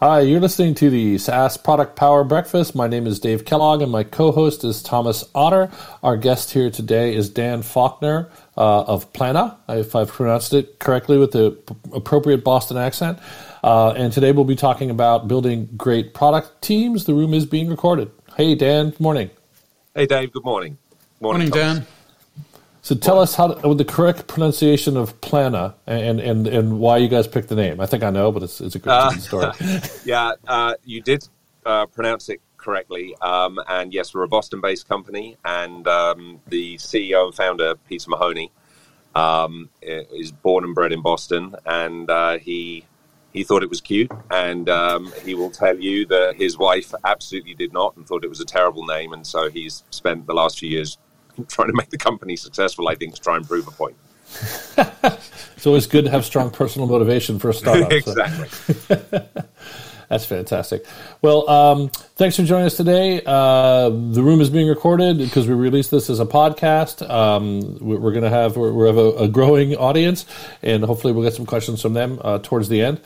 Hi, you're listening to the SaaS Product Power Breakfast. My name is Dave Kellogg, and my co host is Thomas Otter. Our guest here today is Dan Faulkner uh, of Plannuh, if I've pronounced it correctly with the appropriate Boston accent. Uh, and today we'll be talking about building great product teams. The room is being recorded. Hey, Dan, good morning. Hey, Dave, good morning. Morning, morning Dan. So tell us how to, the correct pronunciation of Plannuh and, and, and why you guys picked the name. I think I know, but it's, it's a good uh, story. yeah, uh, you did uh, pronounce it correctly. Um, and yes, we're a Boston-based company, and um, the CEO and founder Peter Mahoney um, is born and bred in Boston, and uh, he he thought it was cute, and um, he will tell you that his wife absolutely did not and thought it was a terrible name, and so he's spent the last few years trying to make the company successful, I think, to try and prove a point. it's always good to have strong personal motivation for a startup. exactly. That's fantastic. Well, um, thanks for joining us today. Uh, the room is being recorded because we released this as a podcast. Um, we're going to have we have a, a, growing audience, and hopefully we'll get some questions from them uh, towards the end.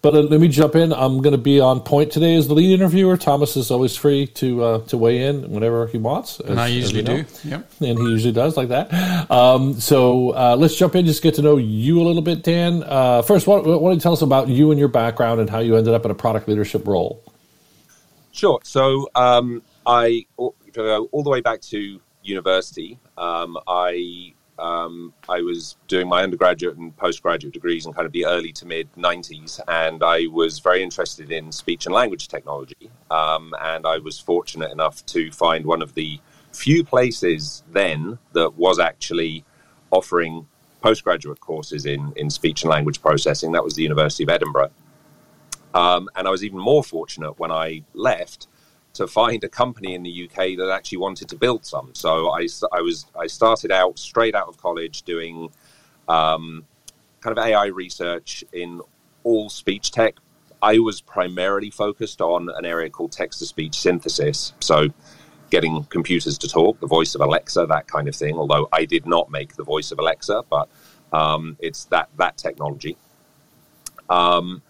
But uh, let me jump in. I'm going to be on point today as the lead interviewer. Thomas is always free to uh, to weigh in whenever he wants. As, and I usually do. Yep. And he usually does like that. Um, so uh, let's jump in, just get to know you a little bit, Dan. Uh, first, what, what don't you tell us about you and your background and how you ended up in a product leadership role? Sure. So um, I go all the way back to university. Um, I um, I was doing my undergraduate and postgraduate degrees in kind of the early to mid 90s, and I was very interested in speech and language technology. Um, and I was fortunate enough to find one of the few places then that was actually offering postgraduate courses in, in speech and language processing. That was the University of Edinburgh. Um, and I was even more fortunate when I left to find a company in the UK that actually wanted to build some. So I, I was I started out straight out of college doing um, kind of AI research in all speech tech. I was primarily focused on an area called text to speech synthesis. So getting computers to talk, the voice of Alexa, that kind of thing. Although I did not make the voice of Alexa, but um, it's that that technology. Um,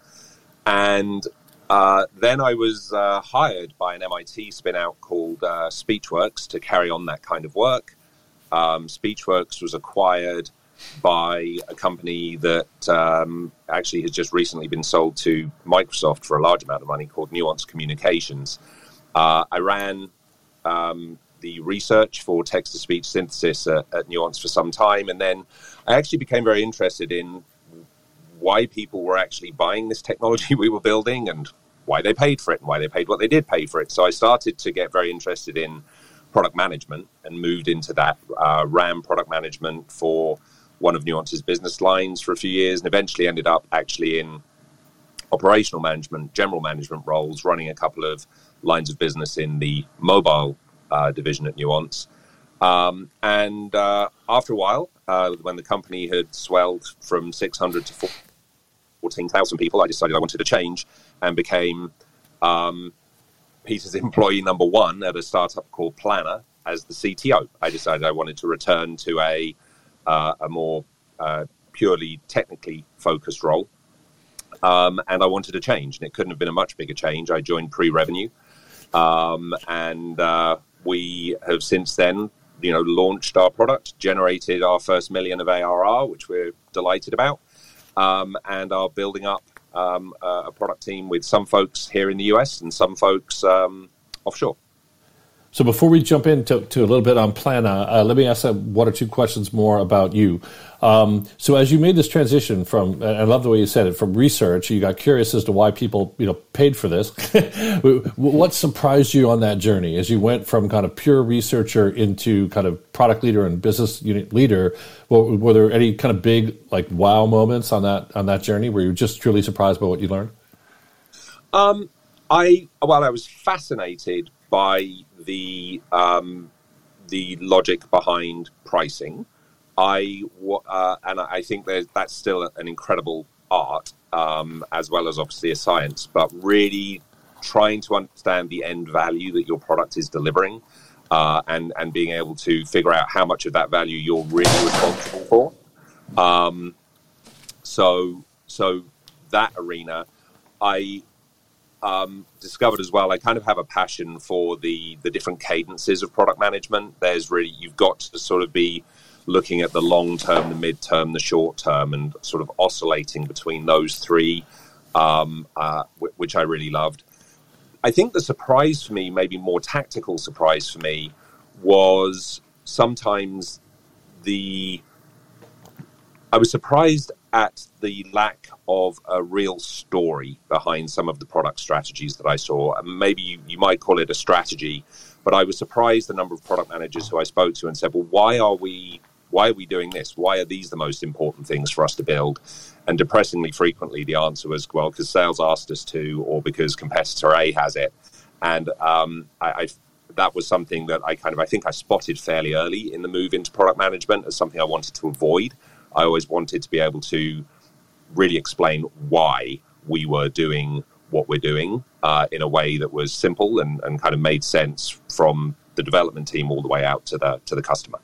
and uh, then I was uh, hired by an MIT spinout called uh, Speechworks to carry on that kind of work. Um, Speechworks was acquired by a company that um, actually has just recently been sold to Microsoft for a large amount of money called Nuance Communications. Uh, I ran um, the research for text to speech synthesis at, at Nuance for some time, and then I actually became very interested in why people were actually buying this technology we were building and why they paid for it and why they paid what they did pay for it. So I started to get very interested in product management and moved into that, uh, ran product management for one of Nuance's business lines for a few years and eventually ended up actually in operational management, general management roles, running a couple of lines of business in the mobile uh, division at Nuance. Um, and uh, after a while, uh, when the company had swelled from 600 to 14,000 people, I decided I wanted to change and became um, Peter's employee number one at a startup called Plannuh as the CTO. I decided I wanted to return to a, uh, a more uh, purely technically focused role. Um, and I wanted a change, and it couldn't have been a much bigger change. I joined pre revenue, um, and uh, we have since then you know launched our product, generated our first million of ARR, which we're delighted about, um, and are building up um, a product team with some folks here in the US and some folks um, offshore. So before we jump into to a little bit on Plannuh, uh, let me ask one or two questions more about you. Um, so as you made this transition from, I love the way you said it, from research, you got curious as to why people, you know, paid for this. what surprised you on that journey as you went from kind of pure researcher into kind of product leader and business unit leader? Were, were there any kind of big like wow moments on that on that journey where you were just truly surprised by what you learned? Um, I well, I was fascinated by the um, the logic behind pricing. I uh, and I think that's still an incredible art, um, as well as obviously a science. But really trying to understand the end value that your product is delivering, uh, and and being able to figure out how much of that value you're really responsible for. Um, so so that arena, I um, discovered as well, I kind of have a passion for the the different cadences of product management. There's really you've got to sort of be looking at the long term, the mid term, the short term, and sort of oscillating between those three, um, uh, w- which I really loved. I think the surprise for me, maybe more tactical surprise for me, was sometimes the. I was surprised at the lack of a real story behind some of the product strategies that I saw. maybe you, you might call it a strategy, but I was surprised the number of product managers who I spoke to and said, "Well, why are we why are we doing this? Why are these the most important things for us to build? And depressingly frequently, the answer was, well, because sales asked us to, or because competitor A has it. And um, I, I, that was something that I kind of, I think I spotted fairly early in the move into product management as something I wanted to avoid. I always wanted to be able to really explain why we were doing what we're doing uh, in a way that was simple and, and kind of made sense from the development team all the way out to the to the customer.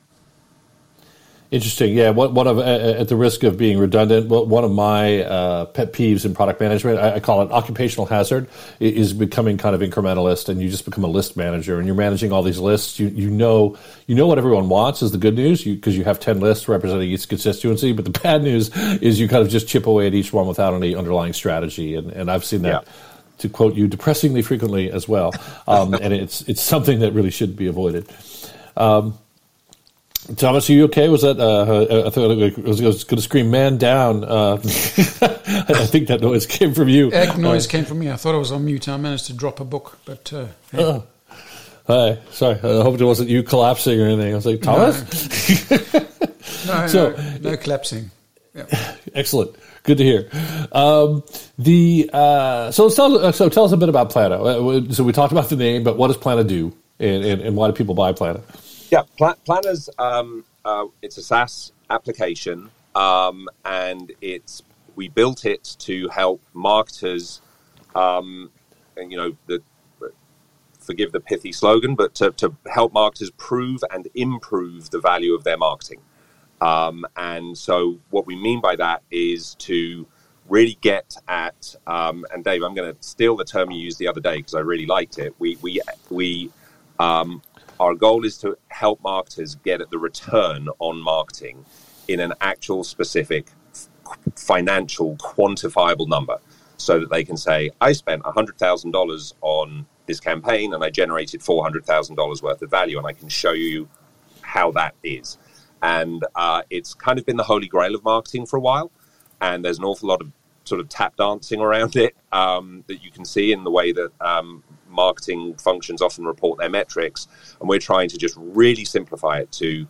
Interesting. Yeah. One, one of, at the risk of being redundant, one of my uh, pet peeves in product management, I, I, call it occupational hazard, is becoming kind of incrementalist, and you just become a list manager, and you're managing all these lists. You you know you know what everyone wants is the good news, because you, you, have ten lists representing each constituency. But the bad news is you kind of just chip away at each one without any underlying strategy, and and I've seen that. Yeah. To quote you, depressingly frequently as well, um, and it's it's something that really should be avoided. Um, Thomas, are you okay? Was that? Uh, I thought I was, was going to scream "man down." Uh, I think that noise came from you. That noise uh, came from me. I thought I was on mute. I managed to drop a book, but uh, hey. Uh, hi, sorry. I hope it wasn't you collapsing or anything. I was like, Thomas. No, no, so, no, no collapsing. Excellent. Good to hear. Um, the uh, so tell so tell us a bit about Plannuh. So we talked about the name, but what does Plannuh do, and, and, and why do people buy Plannuh? Yeah, Pl- Plannuh's. Um, uh, it's a SaaS application, um, and it's we built it to help marketers. Um, and, you know, the, forgive the pithy slogan, but to, to, help marketers prove and improve the value of their marketing. Um, and so, what we mean by that is to really get at. Um, and Dave, I'm going to steal the term you used the other day because I really liked it. We we we um, our goal is to help marketers get at the return on marketing in an actual specific financial quantifiable number so that they can say i spent $100000 on this campaign and i generated $400000 worth of value and i can show you how that is. And uh, it's kind of been the holy grail of marketing for a while and there's an awful lot of sort of tap dancing around it um, that you can see in the way that um, marketing functions often report their metrics, and we're trying to just really simplify it to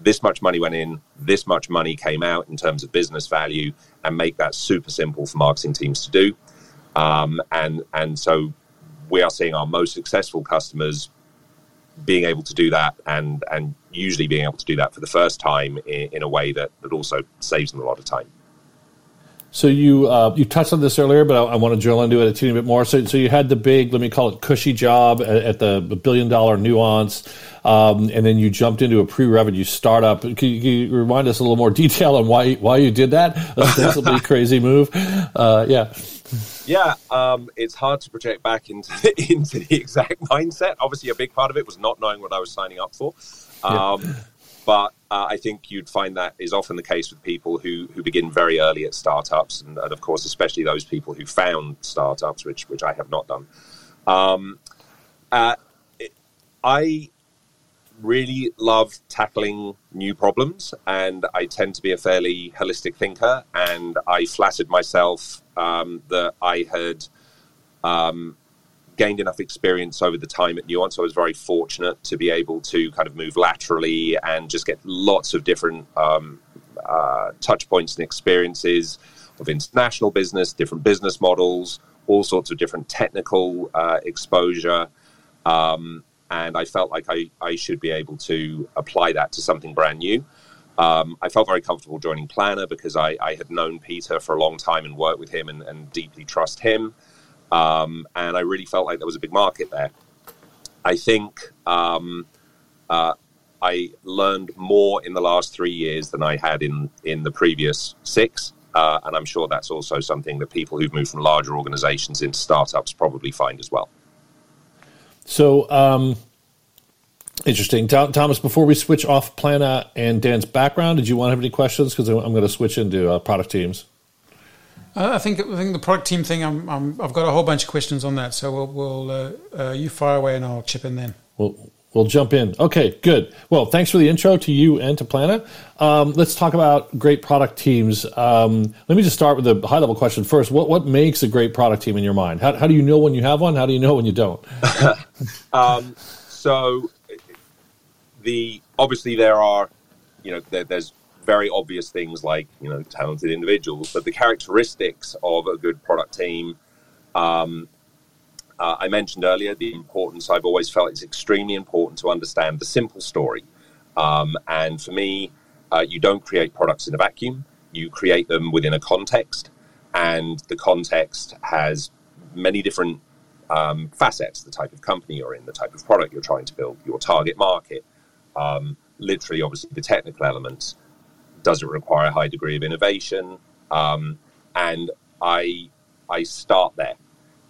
this much money went in, this much money came out in terms of business value, and make that super simple for marketing teams to do. Um, and and so we are seeing our most successful customers being able to do that, and and usually being able to do that for the first time in, in a way that that also saves them a lot of time. So you uh, you touched on this earlier, but I, I, want to drill into it a teeny bit more. So, so you had the big, let me call it cushy job at, at the billion dollar nuance, um, and then you jumped into a pre revenue startup. Can you, can you, remind us a little more detail on why why you did that? Ostensibly crazy move. Uh, yeah. Yeah, um, it's hard to project back into into the exact mindset. Obviously, a big part of it was not knowing what I was signing up for. Um, yeah. But uh, I think you'd find that is often the case with people who, who begin very early at startups, and, and of course, especially those people who found startups, which which I have not done. Um, uh, it, I really love tackling new problems, and I tend to be a fairly holistic thinker. And I flattered myself um, that I had um, gained enough experience over the time at Nuance. I was very fortunate to be able to kind of move laterally and just get lots of different um, uh, touch points and experiences of international business, different business models, all sorts of different technical uh, exposure. Um, and I felt like I, I should be able to apply that to something brand new. Um, I felt very comfortable joining Plannuh because I, I, had known Peter for a long time and worked with him and, and deeply trust him. Um, and I really felt like there was a big market there. I think um, uh, I learned more in the last three years than I had in, in the previous six. Uh, and I'm sure that's also something that people who've moved from larger organizations into startups probably find as well. So, um, interesting. Thomas, before we switch off Plannuh and Dan's background, did you want to have any questions? Because I'm going to switch into uh, product teams. Uh, I think I think the product team thing. I'm, i have got a whole bunch of questions on that. So we'll, we'll uh, uh, you fire away and I'll chip in then. Well, we'll jump in. Okay, good. Well, thanks for the intro to you and to Plannuh. Um, let's talk about great product teams. Um, let me just start with a high level question first. What what makes a great product team in your mind? How, how do you know when you have one? How do you know when you don't? um, so the obviously there are you know there, there's very obvious things like you know talented individuals, but the characteristics of a good product team. Um, uh, I mentioned earlier the importance. I've always felt it's extremely important to understand the simple story, um, and for me, uh, you don't create products in a vacuum. You create them within a context, and the context has many different um, facets: the type of company you're in, the type of product you're trying to build, your target market, um, literally, obviously, the technical elements, does it require a high degree of innovation? Um, and I I start there,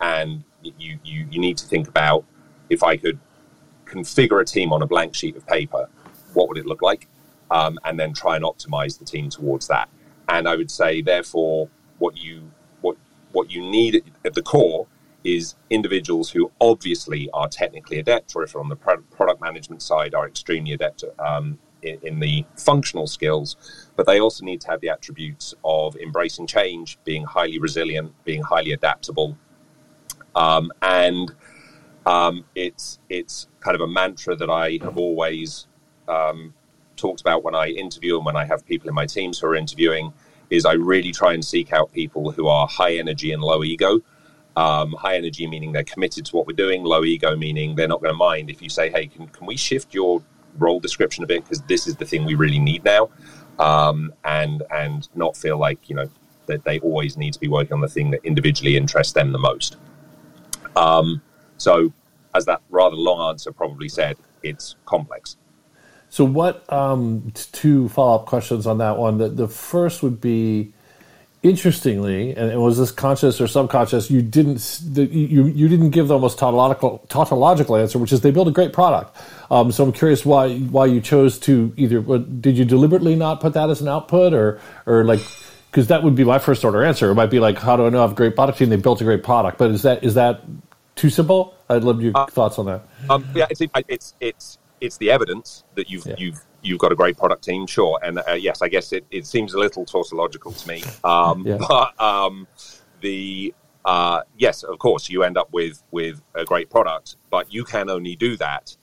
and you, you you need to think about if I could configure a team on a blank sheet of paper, what would it look like, um, and then try and optimize the team towards that. And I would say, therefore, what you what what you need at the core is individuals who obviously are technically adept, or if on the product management side, are extremely adept um, in, in, the functional skills, but they also need to have the attributes of embracing change, being highly resilient, being highly adaptable, um, and um, it's it's kind of a mantra that I have always um, talked about when I interview and when I have people in my teams who are interviewing. Is I really try and seek out people who are high energy and low ego. Um, high energy meaning they're committed to what we're doing. Low ego meaning they're not going to mind if you say, "Hey, can, can we shift your role description a bit because this is the thing we really need now, um, and and not feel like you know that they always need to be working on the thing that individually interests them the most. Um, so, as that rather long answer probably said, it's complex. So, what um, two follow up questions on that one? The, the first would be interestingly, and was this conscious or subconscious? You didn't you you didn't give the almost tautological tautological answer, which is they build a great product. Um, so I'm curious why why you chose to either did you deliberately not put that as an output or or like because that would be my first order answer. It might be like how do I know I have a great product team? They built a great product, but is that is that too simple? I'd love your uh, thoughts on that. Um, yeah, it's it's it's it's the evidence that you've yeah. you've you've got a great product team, sure. And uh, yes, I guess it, it seems a little tautological to me. Um, yeah. But um, the uh, yes, of course, you end up with with a great product, but you can only do that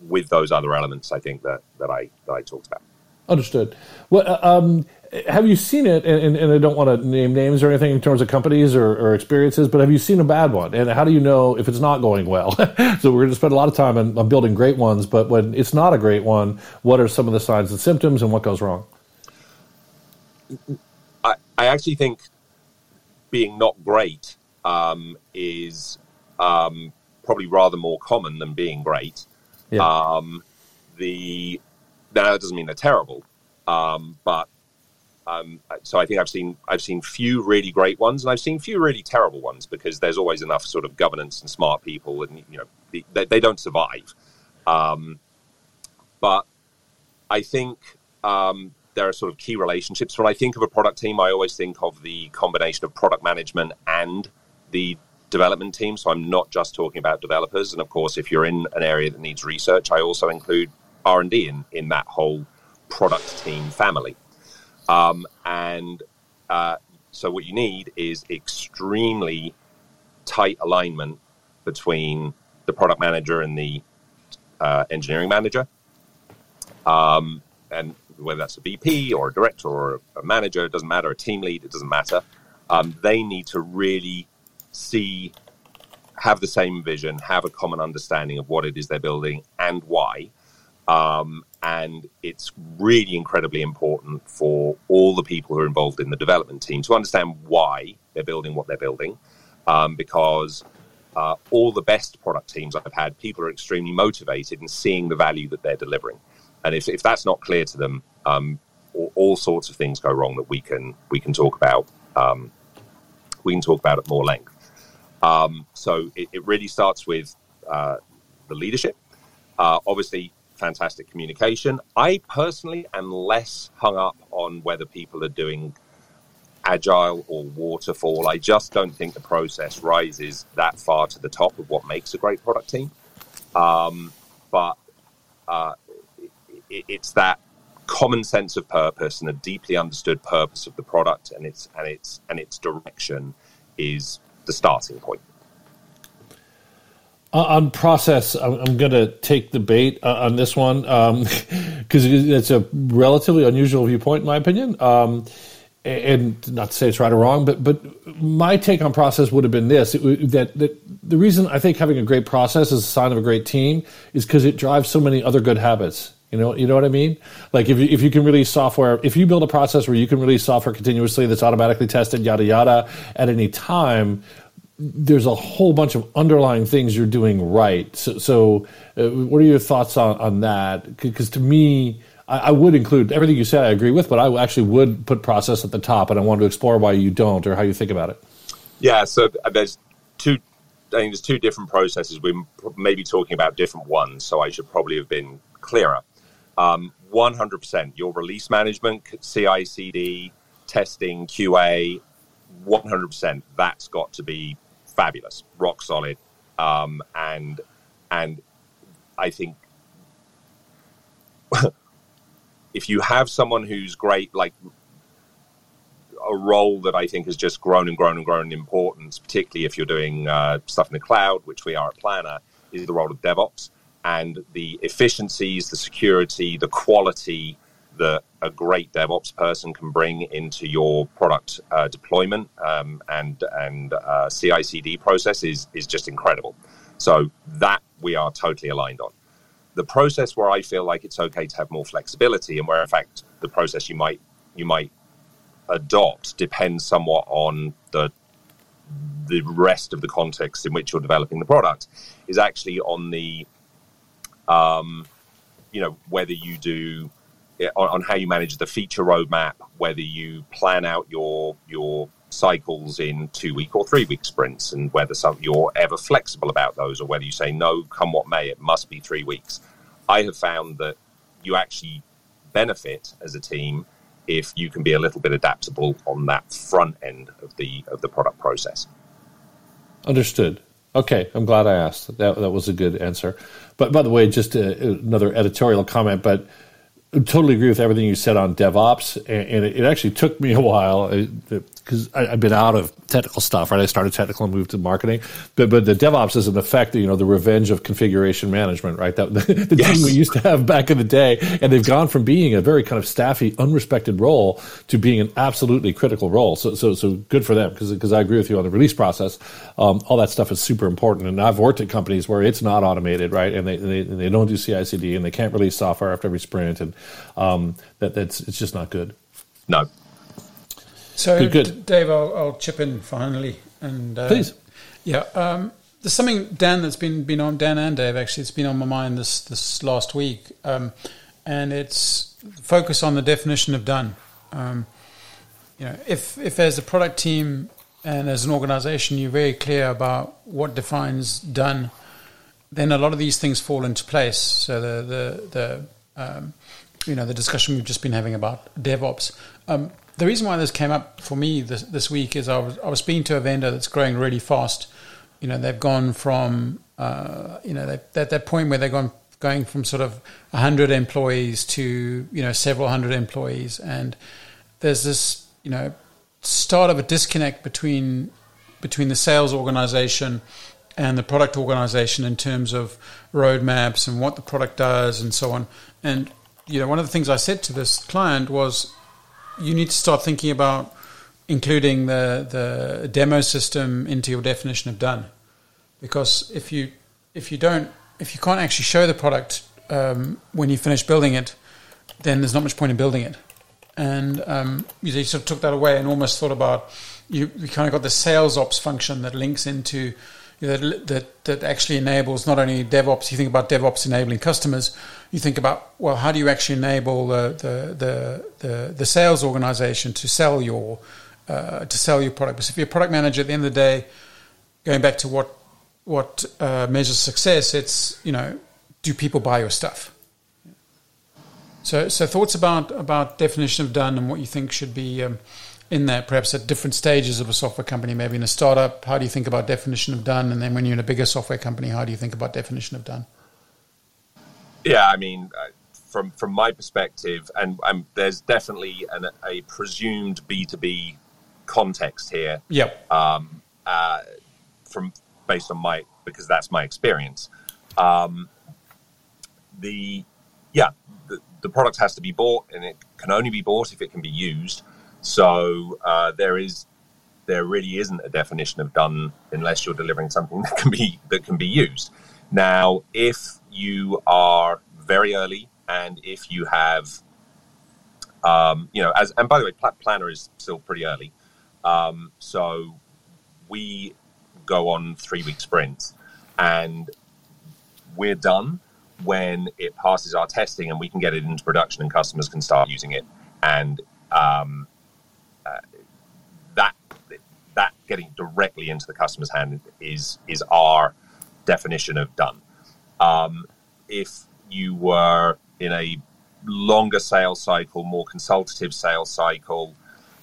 with those other elements. I think that that I that I talked about. Understood. Well, uh, um, have you seen it? And, and, I don't want to name names or anything in terms of companies or, or, experiences, but have you seen a bad one? And how do you know if it's not going well? so we're going to spend a lot of time on, on, building great ones, but when it's not a great one, what are some of the signs and symptoms, and what goes wrong? I, I actually think being not great um, is um, probably rather more common than being great. Yeah. Um, the now that doesn't mean they're terrible, um, but um, so I think I've seen I've seen few really great ones, and I've seen few really terrible ones because there's always enough sort of governance and smart people, and you know they, they don't survive. Um, but I think um, there are sort of key relationships. When I think of a product team, I always think of the combination of product management and the development team. So I'm not just talking about developers, and of course, if you're in an area that needs research, I also include R and D in in that whole product team family. Um, and uh, so what you need is extremely tight alignment between the product manager and the uh, engineering manager. Um, and whether that's a VP or a director or a manager, it doesn't matter, a team lead, it doesn't matter. Um, they need to really see, have the same vision, have a common understanding of what it is they're building and why. Um, and it's really incredibly important for all the people who are involved in the development team to understand why they're building what they're building. Um, because uh, all the best product teams I've had, people are extremely motivated in seeing the value that they're delivering. And if, if that's not clear to them, um, all, all, sorts of things go wrong that we can we can talk about. Um, we can talk about at more length. Um, so it, it, really starts with uh, the leadership. Uh, obviously, fantastic communication. I personally am less hung up on whether people are doing agile or waterfall. I just don't think the process rises that far to the top of what makes a great product team. Um, but uh, it, it's that common sense of purpose and a deeply understood purpose of the product and its and its and its direction is the starting point. Uh, on process, I'm, I'm going to take the bait uh, on this one because um, it's a relatively unusual viewpoint, in my opinion. Um, and not to say it's right or wrong, but but my take on process would have been this: it, that, that the reason I think having a great process is a sign of a great team is because it drives so many other good habits. You know, you know what I mean? Like if you, if you can release software, if you build a process where you can release software continuously that's automatically tested, yada yada, at any time, there's a whole bunch of underlying things you're doing right. So, so uh, what are your thoughts on, on that? Because to me, I, I, would include everything you said. I agree with, but I actually would put process at the top, and I wanted to explore why you don't or how you think about it. Yeah, so there's two. I think there's two different processes. We may be talking about different ones, so I should probably have been clearer. Um, 100%. Your release management, CI/CD, testing, QA, 100%. That's got to be fabulous, rock solid, um, and and I think if you have someone who's great, like a role that I think has just grown and grown and grown in importance, particularly if you're doing uh, stuff in the cloud, which we are at Plannuh, is the role of DevOps. And the efficiencies, the security, the quality that a great DevOps person can bring into your product uh, deployment um, and and uh, CI/CD process is is just incredible. So that we are totally aligned on. The process where I feel like it's okay to have more flexibility, and where in fact the process you might you might adopt depends somewhat on the the rest of the context in which you're developing the product, is actually on the um, you know whether you do on, on, how you manage the feature roadmap, whether you plan out your your cycles in two week or three week sprints, and whether some, you're ever flexible about those, or whether you say no, come what may, it must be three weeks. I have found that you actually benefit as a team if you can be a little bit adaptable on that front end of the of the product process. Understood. Okay, I'm glad I asked. That that was a good answer. But by the way, just a, another editorial comment, but totally agree with everything you said on DevOps, and, and it, it, actually took me a while because uh, I've been out of technical stuff. Right, I started technical and moved to marketing, but but the DevOps is in effect, you know, the revenge of configuration management. Right, that the, the yes. thing we used to have back in the day, and they've gone from being a very kind of staffy, unrespected role to being an absolutely critical role. So so so good for them because because I agree with you on the release process. Um, all that stuff is super important, and I've worked at companies where it's not automated, right, and they they, they don't do CI/CD, and they can't release software after every sprint, and um, that that's it's just not good. No. So, good, good. Dave, I'll, I'll, chip in finally, and uh, please. Yeah, um, there's something Dan that's been been on Dan and Dave actually. It's been on my mind this this last week, um, and it's focus on the definition of done. Um, you know, if if as a product team and as an organization you're very clear about what defines done, then a lot of these things fall into place. So the the the um, you know the discussion we've just been having about DevOps. Um, the reason why this came up for me this, this week is I was I was speaking to a vendor that's growing really fast. You know they've gone from uh, you know they, at that point where they've gone going from sort of hundred employees to you know several hundred employees, and there's this you know start of a disconnect between between the sales organization and the product organization in terms of roadmaps and what the product does and so on. And you know, one of the things I said to this client was, you need to start thinking about including the the demo system into your definition of done, because if you if you don't if you can't actually show the product um, when you finish building it, then there's not much point in building it. And um, you sort of took that away and almost thought about you, you kind of got the sales ops function that links into that, that that actually enables not only DevOps. You think about DevOps enabling customers. You think about well, how do you actually enable the the the, the, sales organization to sell your uh, to sell your product? Because if you're a product manager, at the end of the day, going back to what what uh, measures success, it's you know, do people buy your stuff? So, so thoughts about about definition of done and what you think should be um, in there, perhaps at different stages of a software company. Maybe in a startup, how do you think about definition of done? And then when you're in a bigger software company, how do you think about definition of done? Yeah, I mean, uh, from from my perspective, and um, there's definitely an, a presumed B two B context here. Yep. Um, uh, from based on my because that's my experience. Um, the yeah, the, the product has to be bought, and it can only be bought if it can be used. So uh, there is there really isn't a definition of done unless you're delivering something that can be that can be used. Now, if you are very early and if you have um, you know, as and by the way, Plannuh is still pretty early, um, so we go on three week sprints, and we're done when it passes our testing and we can get it into production and customers can start using it. And um, that getting directly into the customer's hand is is our definition of done. Um, if you were in a longer sales cycle, more consultative sales cycle,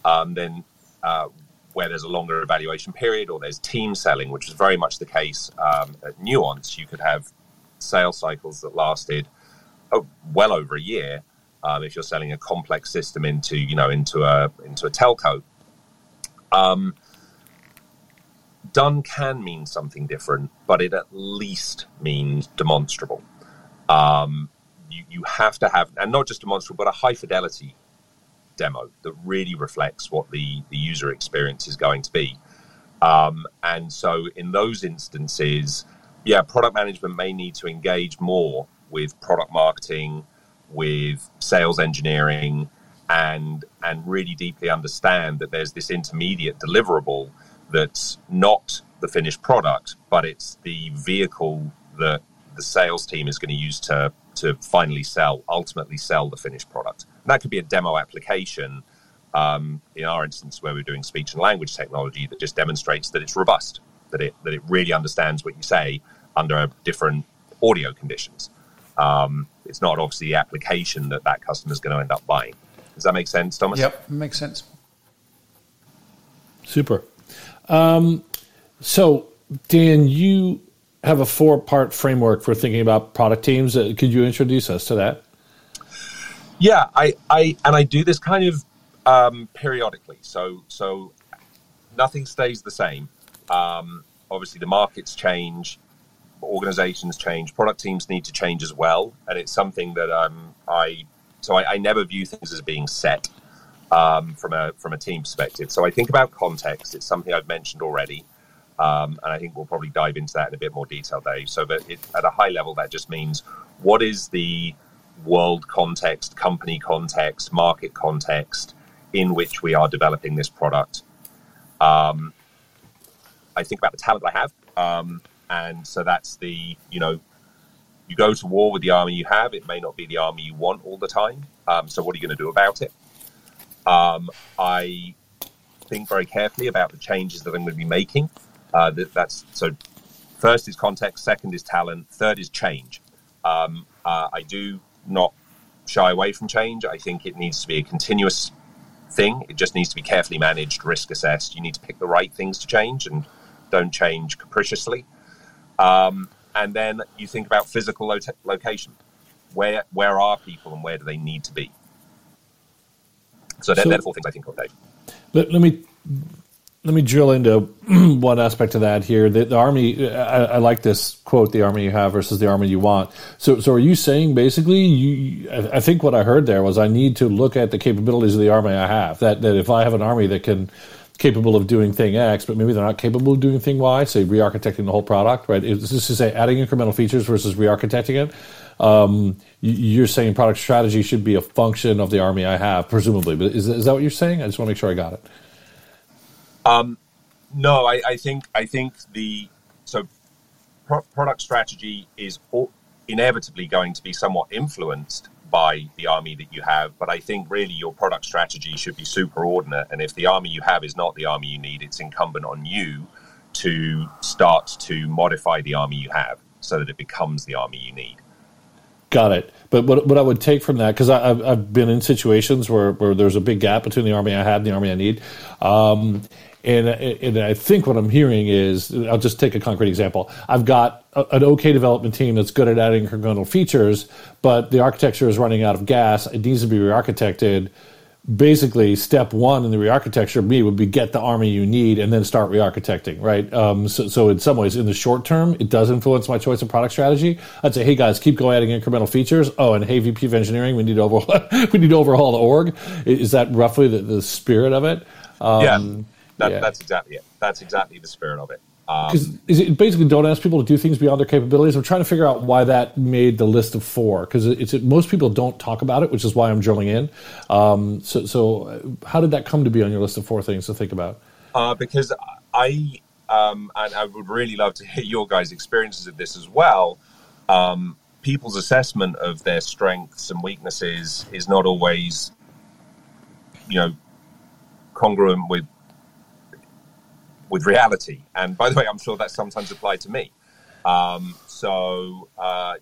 um, then uh, where there's a longer evaluation period or there's team selling, which is very much the case um, at Nuance, you could have sales cycles that lasted oh, well over a year. Um, if you're selling a complex system into you know into a into a telco, um, done can mean something different, but it at least means demonstrable. Um, you, you have to have, and not just demonstrable, but a high fidelity demo that really reflects what the, the user experience is going to be. Um, and so, in those instances, yeah, product management may need to engage more with product marketing, with sales engineering, and and really deeply understand that there's this intermediate deliverable that's not the finished product, but it's the vehicle that the sales team is going to use to to finally sell, ultimately sell the finished product. And that could be a demo application. Um, in our instance, where we're doing speech and language technology, that just demonstrates that it's robust, that it that it really understands what you say, under different audio conditions. Um, it's not obviously the application that that customer is going to end up buying. Does that make sense, Thomas? Yep, makes sense. Super. Um, so, Dan, you have a four part framework for thinking about product teams. Uh, could you introduce us to that? Yeah, I, I and I do this kind of um, periodically. So, so nothing stays the same. Um, obviously, the markets change organizations change, product teams need to change as well, and it's something that um, I so I, I, never view things as being set um, from a from a team perspective. So I think about context. It's something I've mentioned already, um, and I think we'll probably dive into that in a bit more detail, Dave. So, it, at a high level, that just means what is the world context, company context, market context in which we are developing this product. Um, I think about the talent I have. Um, and so that's the you know you go to war with the army you have. It may not be the army you want all the time. Um, so what are you going to do about it? Um, I think very carefully about the changes that I'm going to be making. Uh, that, that's so. First is context. Second is talent. Third is change. Um, uh, I do not shy away from change. I think it needs to be a continuous thing. It just needs to be carefully managed, risk assessed. You need to pick the right things to change and don't change capriciously. Um, and then you think about physical lo- location. Where where are people and where do they need to be? So, so they're the four things I think of, Dave. Let, let me let me drill into one aspect of that here. The, the army, I, I, like this quote: "The army you have versus the army you want." So, so are you saying basically? You, I think what I heard there was I need to look at the capabilities of the army I have. That that if I have an army that can capable of doing thing X, but maybe they're not capable of doing thing Y, say re-architecting the whole product, right? Is this to say adding incremental features versus re-architecting it? Um, you're saying product strategy should be a function of the army I have, presumably, but is, is that what you're saying? I just want to make sure I got it. Um, no, I, I, think I think the so pro- product strategy is inevitably going to be somewhat influenced by the army that you have. But I think really your product strategy should be superordinate. And if the army you have is not the army you need, it's incumbent on you to start to modify the army you have so that it becomes the army you need. Got it. But what, what I would take from that, because I've, I've been in situations where, where there's a big gap between the army I had and the army I need. Um, and, and I think what I'm hearing is, I'll just take a concrete example. I've got a, an okay development team that's good at adding incremental features, but the architecture is running out of gas. It needs to be re-architected. Basically, step one in the re-architecture me would be get the army you need and then start re-architecting, right? Um, so, so in some ways, in the short term, it does influence my choice of product strategy. I'd say, hey guys, keep going adding incremental features. Oh, and hey VP of engineering, we need to overhaul, we need to overhaul the org. Is that roughly the, the spirit of it? Um, yeah that, yeah. That's exactly it. That's exactly the spirit of it. Because um, is it basically don't ask people to do things beyond their capabilities? I'm trying to figure out why that made the list of four because it's it, most people don't talk about it, which is why I'm drilling in. Um, so, so uh, how did that come to be on your list of four things to think about? Uh, because I um, and I would really love to hear your guys' experiences of this as well. Um, people's assessment of their strengths and weaknesses is not always, you know, congruent with with reality. And by the way, I'm sure that sometimes applied to me. Um, so uh,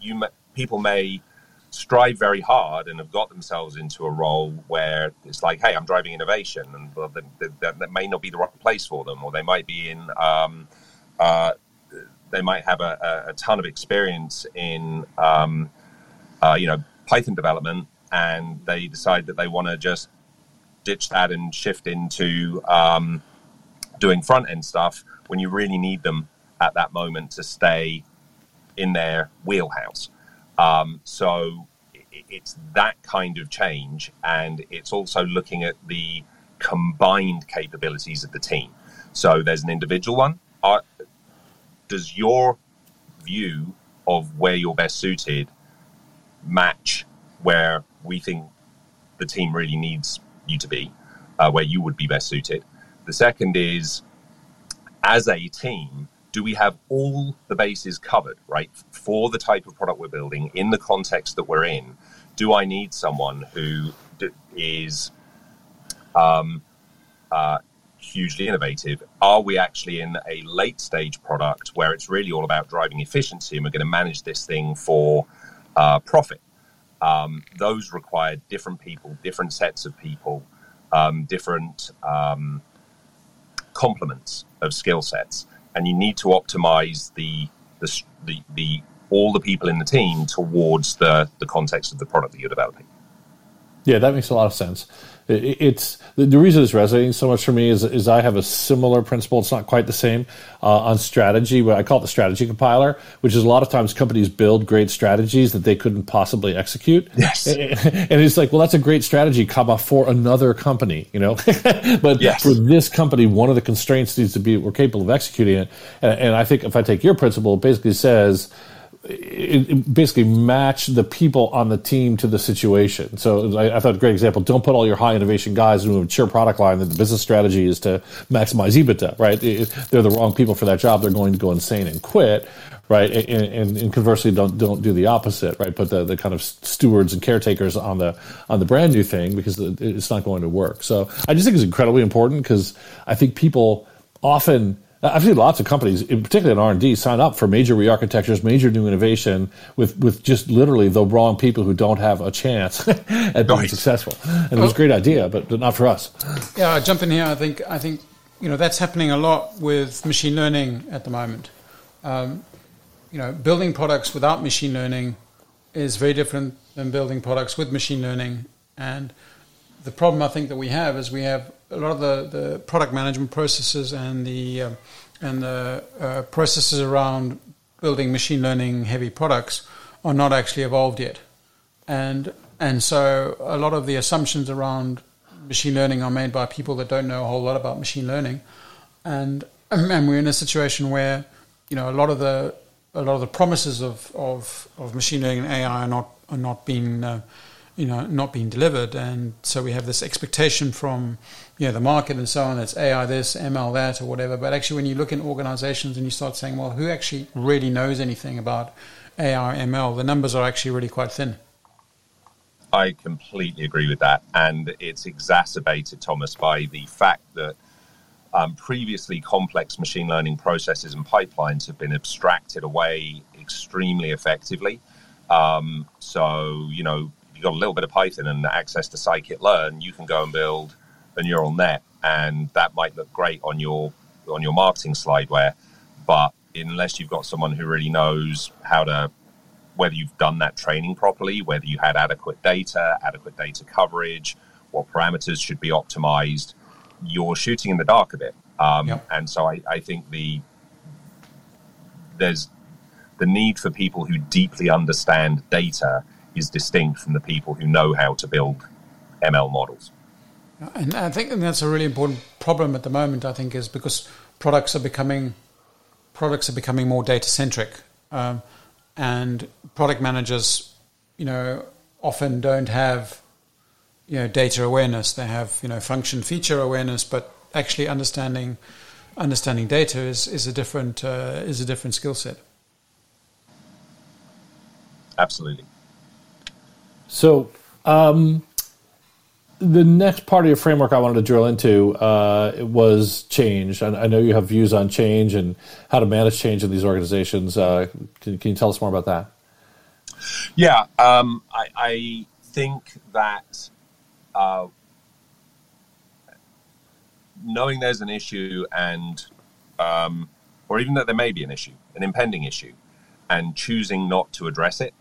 you people may strive very hard and have got themselves into a role where it's like, hey, I'm driving innovation, and well, that, that, may not be the right place for them, or they might be in. Um, uh, they might have a, a, ton of experience in, um, uh, you know, Python development, and they decide that they want to just ditch that and shift into um, doing front end stuff when you really need them at that moment to stay in their wheelhouse. Um, so it's that kind of change, and it's also looking at the combined capabilities of the team. So there's an individual one. Are, does your view of where you're best suited match where we think the team really needs you to be, uh, where you would be best suited? The second is, as a team, do we have all the bases covered, right, for the type of product we're building in the context that we're in? Do I need someone who is um, uh, hugely innovative? Are we actually in a late stage product where it's really all about driving efficiency and we're going to manage this thing for uh, profit? Um, those require different people, different sets of people, um, different um, complements of skill sets, and you need to optimize the, the the, the all the people in the team towards the the context of the product that you're developing. Yeah, that makes a lot of sense it's the, reason it's resonating so much for me is, is I have a similar principle. It's not quite the same uh, on strategy, but I call it the strategy compiler, which is a lot of times companies build great strategies that they couldn't possibly execute. Yes, and it's like, well, that's a great strategy, comma for another company, you know. but yes. for this company, one of the constraints needs to be we're capable of executing it. And, and I think if I take your principle, it basically says it, basically match the people on the team to the situation. So I, I, thought a great example. Don't put all your high innovation guys into a mature product line that the business strategy is to maximize EBITDA. Right? They're the wrong people for that job. They're going to go insane and quit. Right? And, and, and conversely, don't don't do the opposite. Right? Put the, the kind of stewards and caretakers on the on the brand new thing because it's not going to work. So I just think it's incredibly important because I think people often I've seen lots of companies, particularly in R and D, sign up for major re-architectures, major new innovation with with just literally the wrong people who don't have a chance at being right. successful. And well, it was a great idea, but not for us. Yeah, I jump in here. I think I think you know that's happening a lot with machine learning at the moment. Um, you know, building products without machine learning is very different than building products with machine learning. And the problem I think that we have is we have a lot of the, the product management processes and the uh, and the uh, processes around building machine learning heavy products are not actually evolved yet, and and so a lot of the assumptions around machine learning are made by people that don't know a whole lot about machine learning, and and we're in a situation where you know a lot of the a lot of the promises of of, of machine learning and AI are not are not being uh, you know, not being delivered. And so we have this expectation from, you know, the market and so on. It's AI this, ML that, or whatever. But actually, when you look in organizations and you start saying, well, who actually really knows anything about AI, ML, the numbers are actually really quite thin. I completely agree with that. And it's exacerbated, Thomas, by the fact that um, previously complex machine learning processes and pipelines have been abstracted away extremely effectively. Um, so, you know, you've got a little bit of Python and access to scikit-learn, you can go and build a neural net, and that might look great on your on your marketing slideware, but unless you've got someone who really knows how to whether you've done that training properly, whether you had adequate data, adequate data coverage, what parameters should be optimized, you're shooting in the dark a bit. Um, yep. And so I, I think the there's the need for people who deeply understand data is distinct from the people who know how to build ML models. And I think that's a really important problem at the moment. I think is because products are becoming products are becoming more data centric, um, and product managers, you know, often don't have you know data awareness. They have you know function feature awareness, but actually understanding understanding data is is a different uh, is a different skill set. Absolutely. So. Um, the next part of your framework I wanted to drill into uh, was change. I, I, know you have views on change and how to manage change in these organizations. Uh, can, can, you tell us more about that? Yeah, um, I, I, think that uh, knowing there's an issue and, um, or even that there may be an issue, an impending issue, and choosing not to address it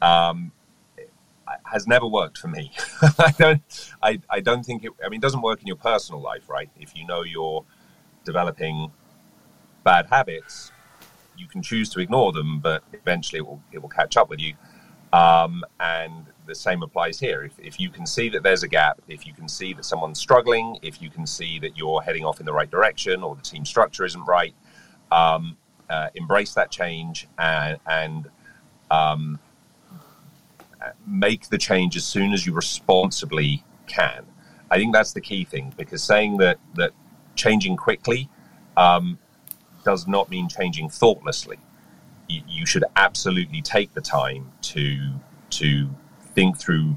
um, has never worked for me. I don't, I, I don't think it, I mean, it doesn't work in your personal life, right? If you know you're developing bad habits, you can choose to ignore them, but eventually it will, it will catch up with you. Um, and the same applies here. If, if you can see that there's a gap, if you can see that someone's struggling, if you can see that you're heading off in the right direction or the team structure isn't right, um, uh, embrace that change and, and um, make the change as soon as you responsibly can. I think that's the key thing because saying that that changing quickly um, does not mean changing thoughtlessly. You, you, should absolutely take the time to to think through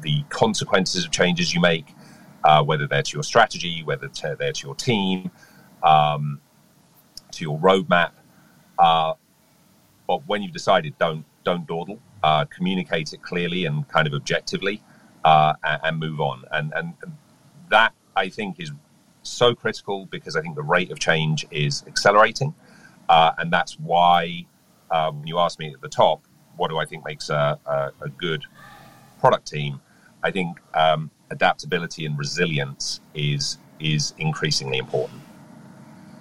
the consequences of changes you make, uh, whether they're to your strategy, whether they're to your team, um, to your roadmap. Uh, but when you've decided, don't don't dawdle uh, communicate it clearly and kind of objectively, uh, and, and, move on. And, and that I think is so critical because I think the rate of change is accelerating, uh, and that's why uh, when you ask me at the top, what do I think makes a, a, a good product team? I think um, adaptability and resilience is is increasingly important.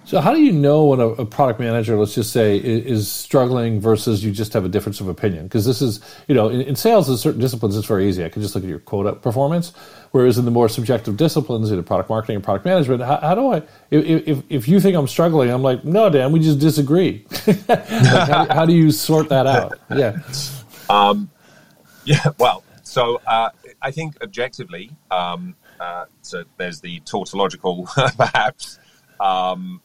So, how do you know when a, a, product manager, let's just say, is, is, struggling versus you just have a difference of opinion? Because this is, you know, in, in, sales, in certain disciplines, it's very easy. I can just look at your quota performance. Whereas in the more subjective disciplines, in product marketing and product management, how, how do I, if, if, if, you think I'm struggling, I'm like, no, Dan, we just disagree. like how, how, do you sort that out? Yeah. Um, yeah, well, so uh, I think objectively, um, uh, so there's the tautological, perhaps. Um,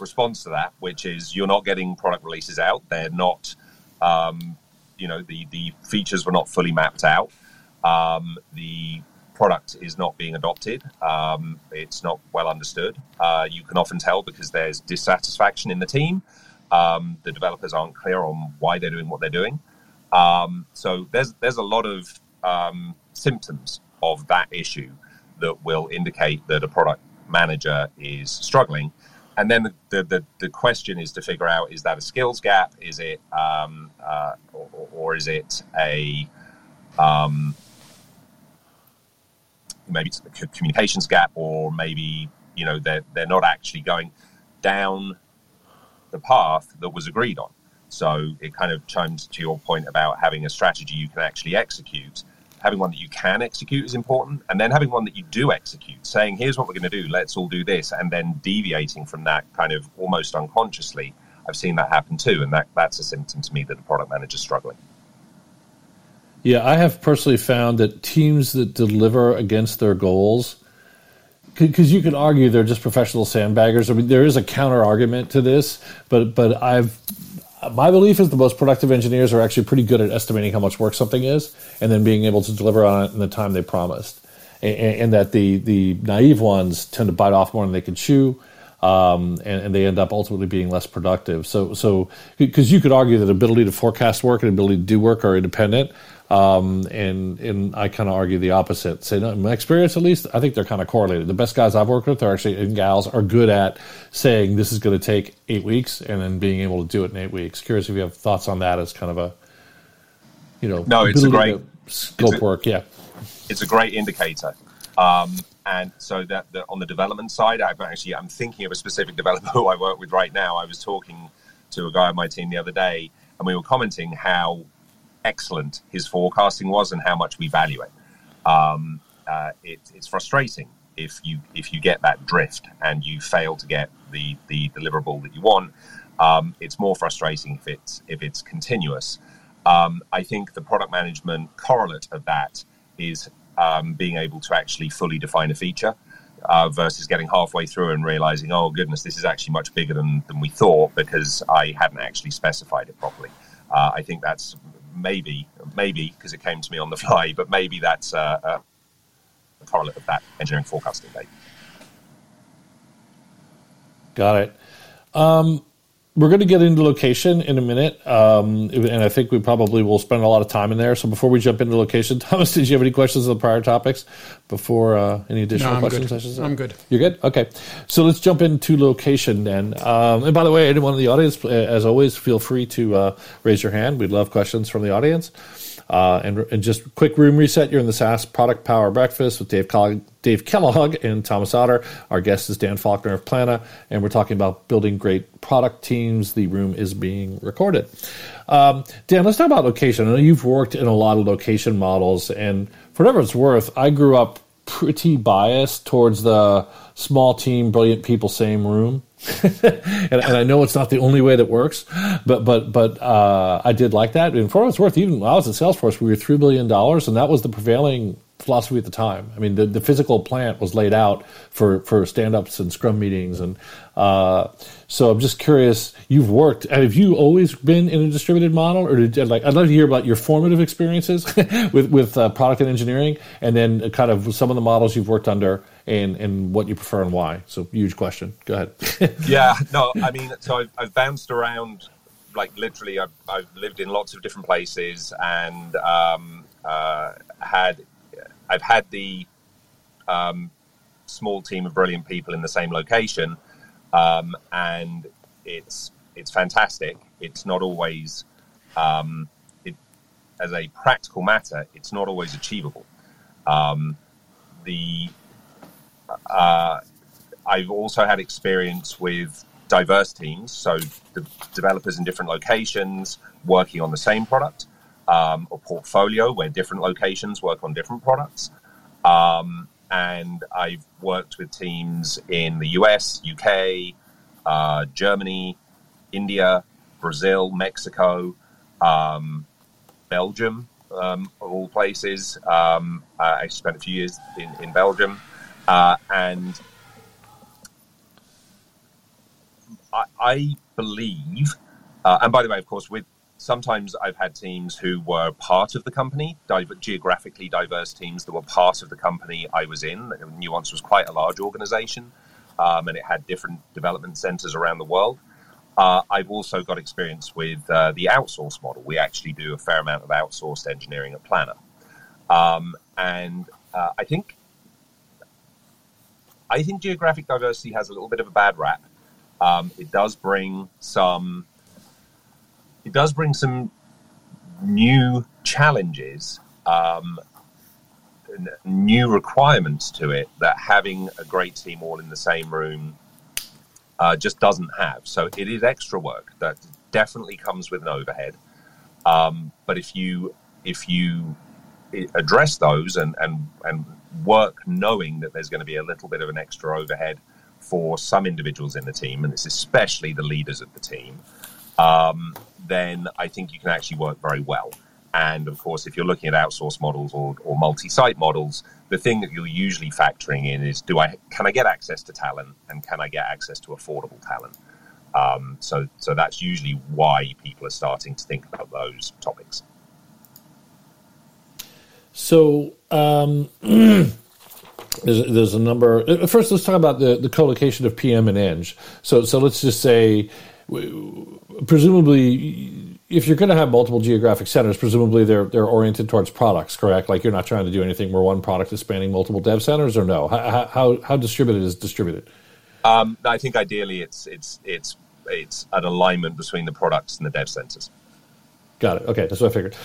response to that, which is you're not getting product releases out. They're not, um, you know, the, the features were not fully mapped out. Um, the product is not being adopted. Um, it's not well understood. Uh, you can often tell because there's dissatisfaction in the team. Um, the developers aren't clear on why they're doing what they're doing. Um, so there's there's a lot of um, symptoms of that issue that will indicate that a product manager is struggling and then the, the, the, the, question is to figure out is that a skills gap? Is it um, uh, or, or, is it a um, maybe it's a communications gap or maybe you know they're, they're not actually going down the path that was agreed on? So it kind of chimes to your point about having a strategy you can actually execute having one that you can execute is important, and then having one that you do execute, saying, here's what we're going to do, let's all do this, and then deviating from that kind of almost unconsciously. I've seen that happen too, and that, that's a symptom to me that the product manager is struggling. Yeah, I have personally found that teams that deliver against their goals, because you could argue they're just professional sandbaggers. I mean, there is a counter argument to this, but but I've my belief is the most productive engineers are actually pretty good at estimating how much work something is, and then being able to deliver on it in the time they promised, and, and that the the naive ones tend to bite off more than they can chew um, and, and, they end up ultimately being less productive. So, so because you could argue that ability to forecast work and ability to do work are independent, um, and and I kind of argue the opposite. Say, no, in my experience, at least, I think they're kind of correlated. The best guys I've worked with are actually and gals are good at saying this is going to take eight weeks, and then being able to do it in eight weeks. Curious if you have thoughts on that as kind of a, you know, no, it's a great scope a, work. Yeah, it's a great indicator. Um, and so that, that, on the development side, I've actually I'm thinking of a specific developer who I work with right now. I was talking to a guy on my team the other day, and we were commenting how excellent his forecasting was and how much we value it. Um, uh, it it's frustrating if you if you get that drift and you fail to get the the deliverable that you want. Um, it's more frustrating if it's if it's continuous. Um, I think the product management correlate of that is um, being able to actually fully define a feature uh, versus getting halfway through and realizing, oh goodness, this is actually much bigger than, than we thought because I hadn't actually specified it properly. Uh, I think that's maybe, maybe because it came to me on the fly, but maybe that's uh, a correlate of that engineering forecasting. date. Got it. Um, we're going to get into location in a minute, um, and I think we probably will spend a lot of time in there. So before we jump into location, Thomas, did you have any questions on the prior topics before uh, any additional no, questions? Good. I should say? I'm good. You're good. Okay, so let's jump into location then. Um, and by the way, anyone in the audience, as always, feel free to uh, raise your hand. We'd love questions from the audience. Uh, and, and, just quick room reset. You're in the SaaS Product Power Breakfast with Dave, Coll- Dave Kellogg and Thomas Otter. Our guest is Dan Faulkner of Plannuh, and we're talking about building great product teams. The room is being recorded. Um, Dan, let's talk about location. I know you've worked in a lot of location models, and for whatever it's worth, I grew up pretty biased towards the small team, brilliant people, same room. and, and, I know it's not the only way that works, but but but uh, I did like that. And for what it's worth, even when I was at Salesforce, we were three billion dollars, and that was the prevailing philosophy at the time. I mean, the, the physical plant was laid out for, for stand ups and scrum meetings. And uh, so I'm just curious, you've worked, have you always been in a distributed model? Or did, like, I'd love to hear about your formative experiences with, with uh, product and engineering, and then kind of some of the models you've worked under and, and what you prefer and why. So, huge question. Go ahead. yeah, no, I mean, so I've, I've bounced around like literally I've, I've, lived in lots of different places and um, uh, had I've had the um, small team of brilliant people in the same location, um, and it's it's fantastic. It's not always, um, as a practical matter, it's not always achievable. Um, the uh, I've also had experience with diverse teams, so the developers in different locations working on the same product um, or portfolio where different locations work on different products. Um, and I've worked with teams in the US, UK, uh, Germany, India, Brazil, Mexico, um, Belgium, um, all places. Um, I spent a few years in, in Belgium. Uh, and I, I believe, uh, and by the way, of course, with sometimes I've had teams who were part of the company, geographically diverse teams that were part of the company I was in. Nuance was quite a large organization, um, and it had different development centers around the world. Uh, I've also got experience with uh, the outsource model. We actually do a fair amount of outsourced engineering at Plannuh. um, and uh, I think I think geographic diversity has a little bit of a bad rap. Um, it does bring some it does bring some new challenges, um, new requirements to it that having a great team all in the same room uh, just doesn't have. So it is extra work that definitely comes with an overhead. Um, but if you if you address those and, and and work knowing that there's going to be a little bit of an extra overhead for some individuals in the team, and it's especially the leaders of the team, um, then I think you can actually work very well. and of course, if you're looking at outsource models or, or multi-site models, the thing that you're usually factoring in is: do I can I get access to talent, and can I get access to affordable talent? Um, so, so that's usually why people are starting to think about those topics. So, um, there's, there's, a number. Uh, first, let's talk about the, the of PM and Eng. So, so let's just say, presumably if you're going to have multiple geographic centers, presumably they're they're oriented towards products, correct? Like you're not trying to do anything where one product is spanning multiple dev centers, or no? How how, how distributed is distributed? Um, I think ideally it's it's it's it's an alignment between the products and the dev centers. Got it. Okay, that's what I figured.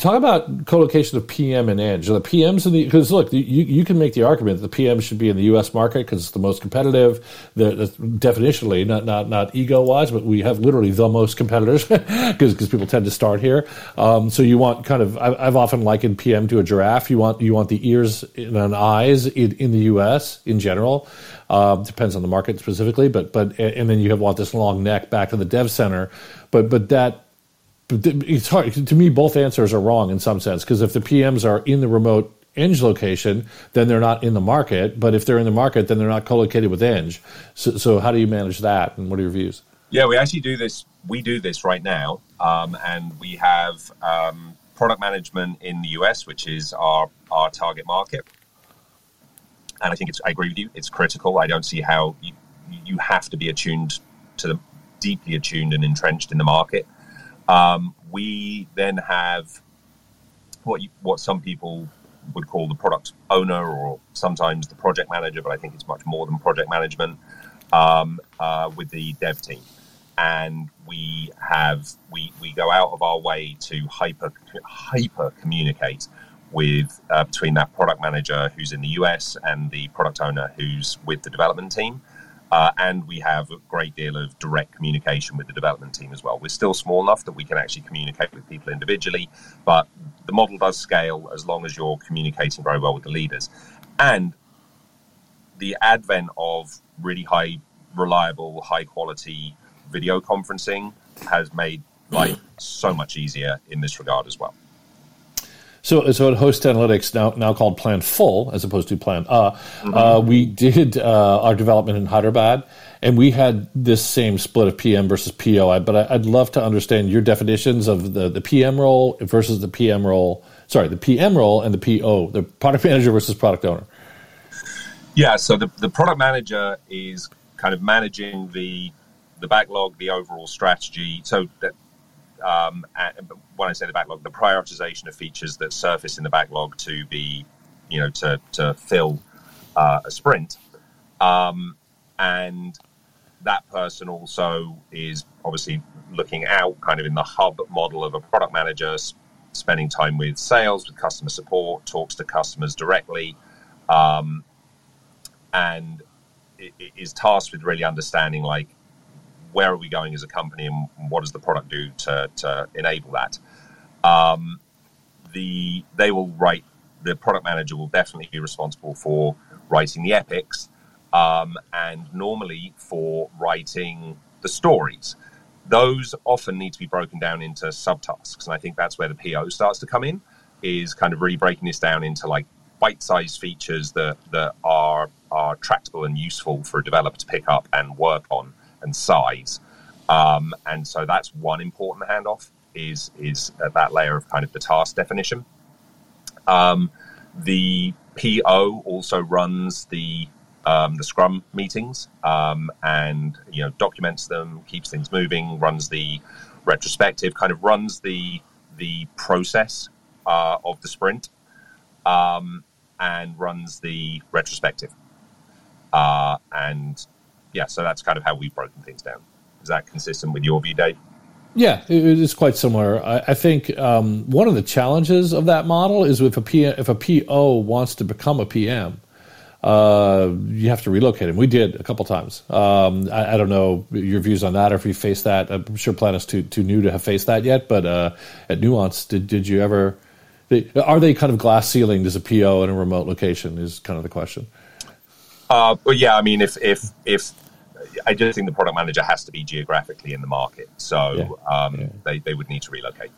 Talk about co-location of PM and Eng. The PMs in the because look, you, you can make the argument that the PM should be in the U.S. market because it's the most competitive. The definitionally, not not not ego wise, but we have literally the most competitors because because people tend to start here. Um, so you want kind of I, have often likened PM to a giraffe. You want you want the ears and eyes in, in the U.S. in general. Um, depends on the market specifically, but but and then you have want this long neck back to the dev center. But but that it's hard to me. Both answers are wrong in some sense because if the PMs are in the remote Eng location, then they're not in the market. But if they're in the market, then they're not co-located with Eng. So, so how do you manage that? And what are your views? Yeah, we actually do this. We do this right now, um, and we have um, product management in the US, which is our our target market. And I think it's. I agree with you. It's critical. I don't see how you you have to be attuned to the deeply attuned and entrenched in the market um, we then have what you, what some people would call the product owner or sometimes the project manager, but I think it's much more than project management um, uh, with the dev team. And we have we, we go out of our way to hyper hyper communicate with uh, between that product manager who's in the US and the product owner who's with the development team. Uh, and we have a great deal of direct communication with the development team as well. We're still small enough that we can actually communicate with people individually, but the model does scale as long as you're communicating very well with the leaders. And the advent of really high, reliable, high quality video conferencing has made life so much easier in this regard as well. So, so at Host Analytics, now now called Planful as opposed to Plan Uh, mm-hmm. uh we did uh, our development in Hyderabad, and we had this same split of PM versus PO. But I, would love to understand your definitions of the, the PM role versus the PM role. Sorry, the PM role and the PO, the product manager versus product owner. Yeah, so the, the product manager is kind of managing the the backlog, the overall strategy. So that um, when I say the backlog, the prioritization of features that surface in the backlog to be, you know, to, to fill uh, a sprint. Um, and that person also is obviously looking out kind of in the hub model of a product manager, spending time with sales, with customer support, talks to customers directly, um, and is tasked with really understanding like where are we going as a company and what does the product do to, to enable that. Um, the they will write the product manager will definitely be responsible for writing the epics um, and normally for writing the stories. Those often need to be broken down into subtasks, and I think that's where the PO starts to come in. Is kind of really breaking this down into like bite-sized features that that are are tractable and useful for a developer to pick up and work on and size. Um, and so that's one important handoff is is that layer of kind of the task definition. Um, the PO also runs the um, the Scrum meetings um, and you know documents them, keeps things moving, runs the retrospective, kind of runs the the process uh, of the sprint, um, and runs the retrospective. Uh, and yeah, so that's kind of how we've broken things down. Is that consistent with your view, Dave? Yeah, it is quite similar. I, I think um, one of the challenges of that model is if a PM, if a PO wants to become a PM, uh, you have to relocate him. We did a couple times. Um, I, I, don't know your views on that, or if you faced that. I'm sure Plan is too too new to have faced that yet. But uh, at Nuance, did did you ever? They, are they kind of glass ceilinged as a PO in a remote location? Is kind of the question. Uh, but yeah, I mean, if if if I just think the product manager has to be geographically in the market, so yeah. Um, yeah. They, they would need to relocate.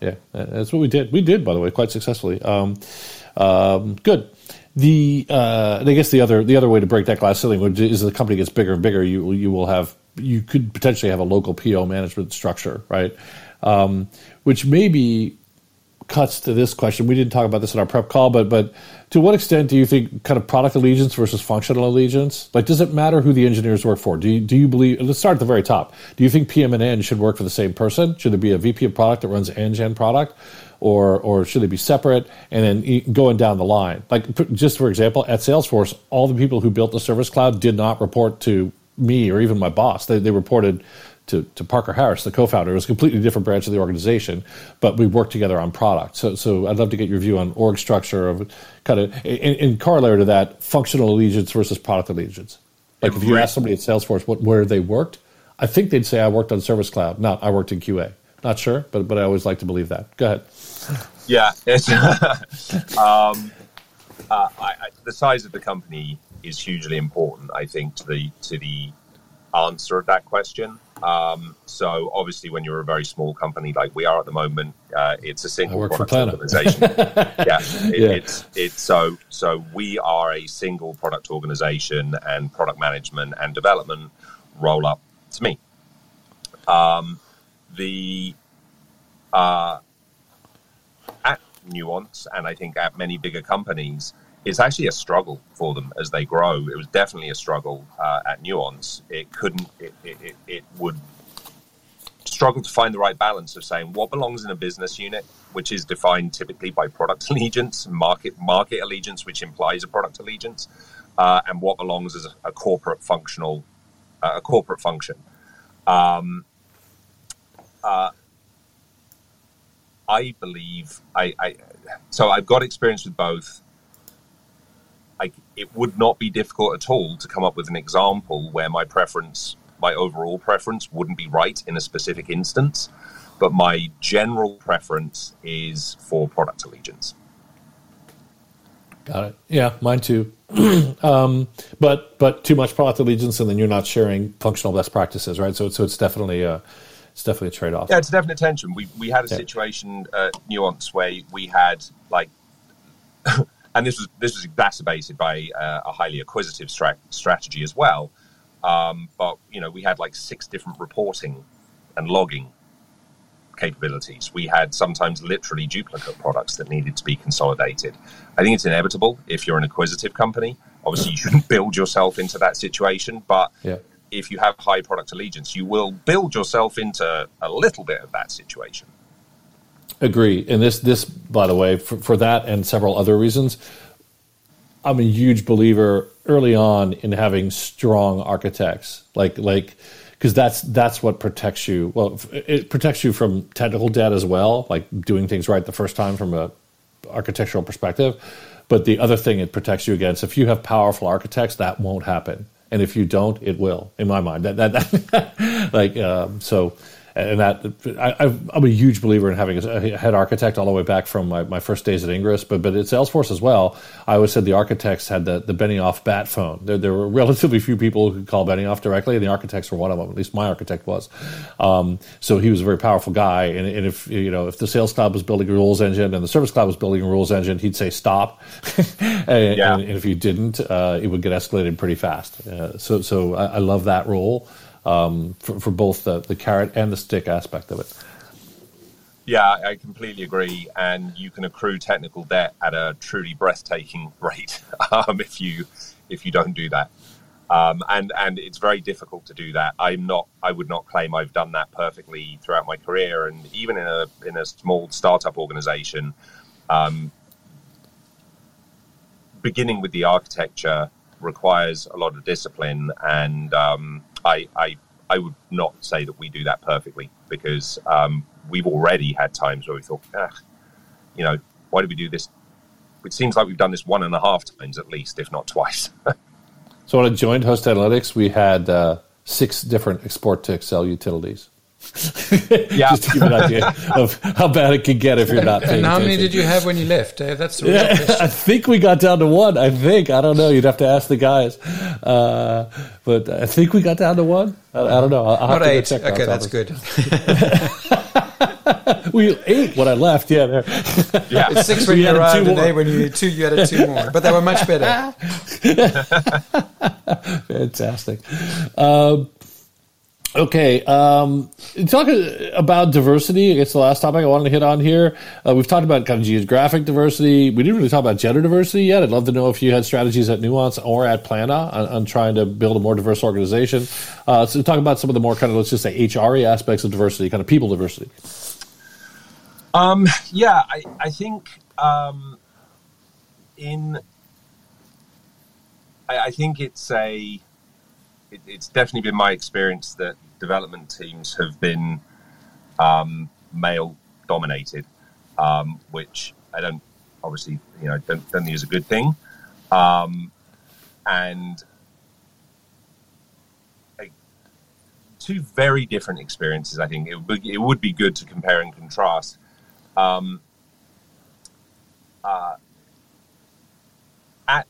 yeah, that's what we did. We did, by the way, quite successfully. Um, um, good. The uh, I guess the other the other way to break that glass ceiling is the company gets bigger and bigger. You you will have you could potentially have a local PO management structure, right? Um, which maybe cuts to this question. We didn't talk about this in our prep call, but but to what extent do you think kind of product allegiance versus functional allegiance? Like, does it matter who the engineers work for? Do you, do you believe? Let's start at the very top. Do you think PM and Eng should work for the same person? Should there be a VP of product that runs Eng product? or or should they be separate? And then going down the line, like just for example, at Salesforce, all the people who built the Service Cloud did not report to me or even my boss. They, they reported to, to Parker Harris, the co-founder. It was a completely different branch of the organization, but we worked together on product. So, so I'd love to get your view on org structure of kind of in, in corollary to that, functional allegiance versus product allegiance. Like if you ask somebody at Salesforce what where they worked, I think they'd say I worked on Service Cloud. Not I worked in QA. Not sure, but but I always like to believe that. Go ahead. Yeah, um, uh, I, I, the size of the company is hugely important. I think to the to the answer of that question. Um, so obviously, when you're a very small company like we are at the moment, uh, it's a single product organization. yeah, it, yeah, it's it's so so we are a single product organization, and product management and development roll up to me. Um, the uh, at Nuance, and I think at many bigger companies, it's actually a struggle for them as they grow. It was definitely a struggle uh, at Nuance. It couldn't. It, it, it, would struggle to find the right balance of saying what belongs in a business unit, which is defined typically by product allegiance, market market allegiance, which implies a product allegiance, uh, and what belongs as a, a corporate functional, uh, a corporate function. Um, uh, I believe I, I, so I've got experience with both. It would not be difficult at all to come up with an example where my preference, my overall preference, wouldn't be right in a specific instance, but my general preference is for product allegiance. Got it. Yeah, mine too. um, but but too much product allegiance, and then you're not sharing functional best practices, right? So so it's definitely a it's definitely a trade off. Yeah, it's a definite tension. We we had a yeah. situation uh, Nuance where we had like, and this was this was exacerbated by uh, a highly acquisitive stra- strategy as well. Um, but you know, we had like six different reporting and logging capabilities. We had sometimes literally duplicate products that needed to be consolidated. I think it's inevitable if you're an acquisitive company. Obviously, you shouldn't build yourself into that situation, but yeah if you have high product allegiance, you will build yourself into a little bit of that situation. Agree. And this, this, by the way, for, for that and several other reasons, I'm a huge believer early on in having strong architects, like like because that's that's what protects you. Well, it protects you from technical debt as well, like doing things right the first time from a architectural perspective. But the other thing it protects you against, if you have powerful architects, that won't happen and if you don't, it will. In my mind, that that, that like um, so and that I, am a huge believer in having a head architect all the way back from my, my first days at Ingres, but but at Salesforce as well. I always said the architects had the, the Benioff bat phone. There, there were relatively few people who could call Benioff directly, and the architects were one of them. At least my architect was. Um, so he was a very powerful guy. And, and, if you know if the Sales Cloud was building a rules engine and the Service Cloud was building a rules engine, he'd say stop. and, yeah. and, and, if you didn't, uh, it would get escalated pretty fast. Uh, so so I, I love that role um, for, for both the, the carrot and the stick aspect of it. Yeah, I completely agree. And you can accrue technical debt at a truly breathtaking rate um, if you if you don't do that. Um, and and it's very difficult to do that. I'm not. I would not claim I've done that perfectly throughout my career, and even in a in a small startup organization, um, beginning with the architecture requires a lot of discipline and um, I, I, I would not say that we do that perfectly because um, we've already had times where we thought, ah, you know, why did we do this? It seems like we've done this one and a half times at least, if not twice. so when I joined Host Analytics, we had uh, six different export to Excel utilities. yeah. Just to give you an idea of how bad it can get if you're not paying And how attention. many did you have when you left, Dave? That's the real yeah, question. I think we got down to one. I think. I don't know. You'd have to ask the guys. Uh, but I think we got down to one. I, I don't know. I'll, I'll Not eight. Okay, that's good. we ate what I left. Yeah, there. yeah. It's six when you arrived, and eight when you two. You added two more, but they were much better. Fantastic. Um, Okay, um, talking about diversity, I guess the last topic I wanted to hit on here. Uh, we've talked about kind of geographic diversity. We didn't really talk about gender diversity yet. I'd love to know if you had strategies at Nuance or at Plannuh on, on trying to build a more diverse organization. Uh, so, talk about some of the more kind of let's just say HRE aspects of diversity, kind of people diversity. Um, yeah, I, I think um, in I, I think it's a it, it's definitely been my experience that development teams have been um, male dominated, um, which I don't obviously you know don't, don't think is a good thing, um, and two very different experiences. I think it would be, it would be good to compare and contrast. Um, uh, at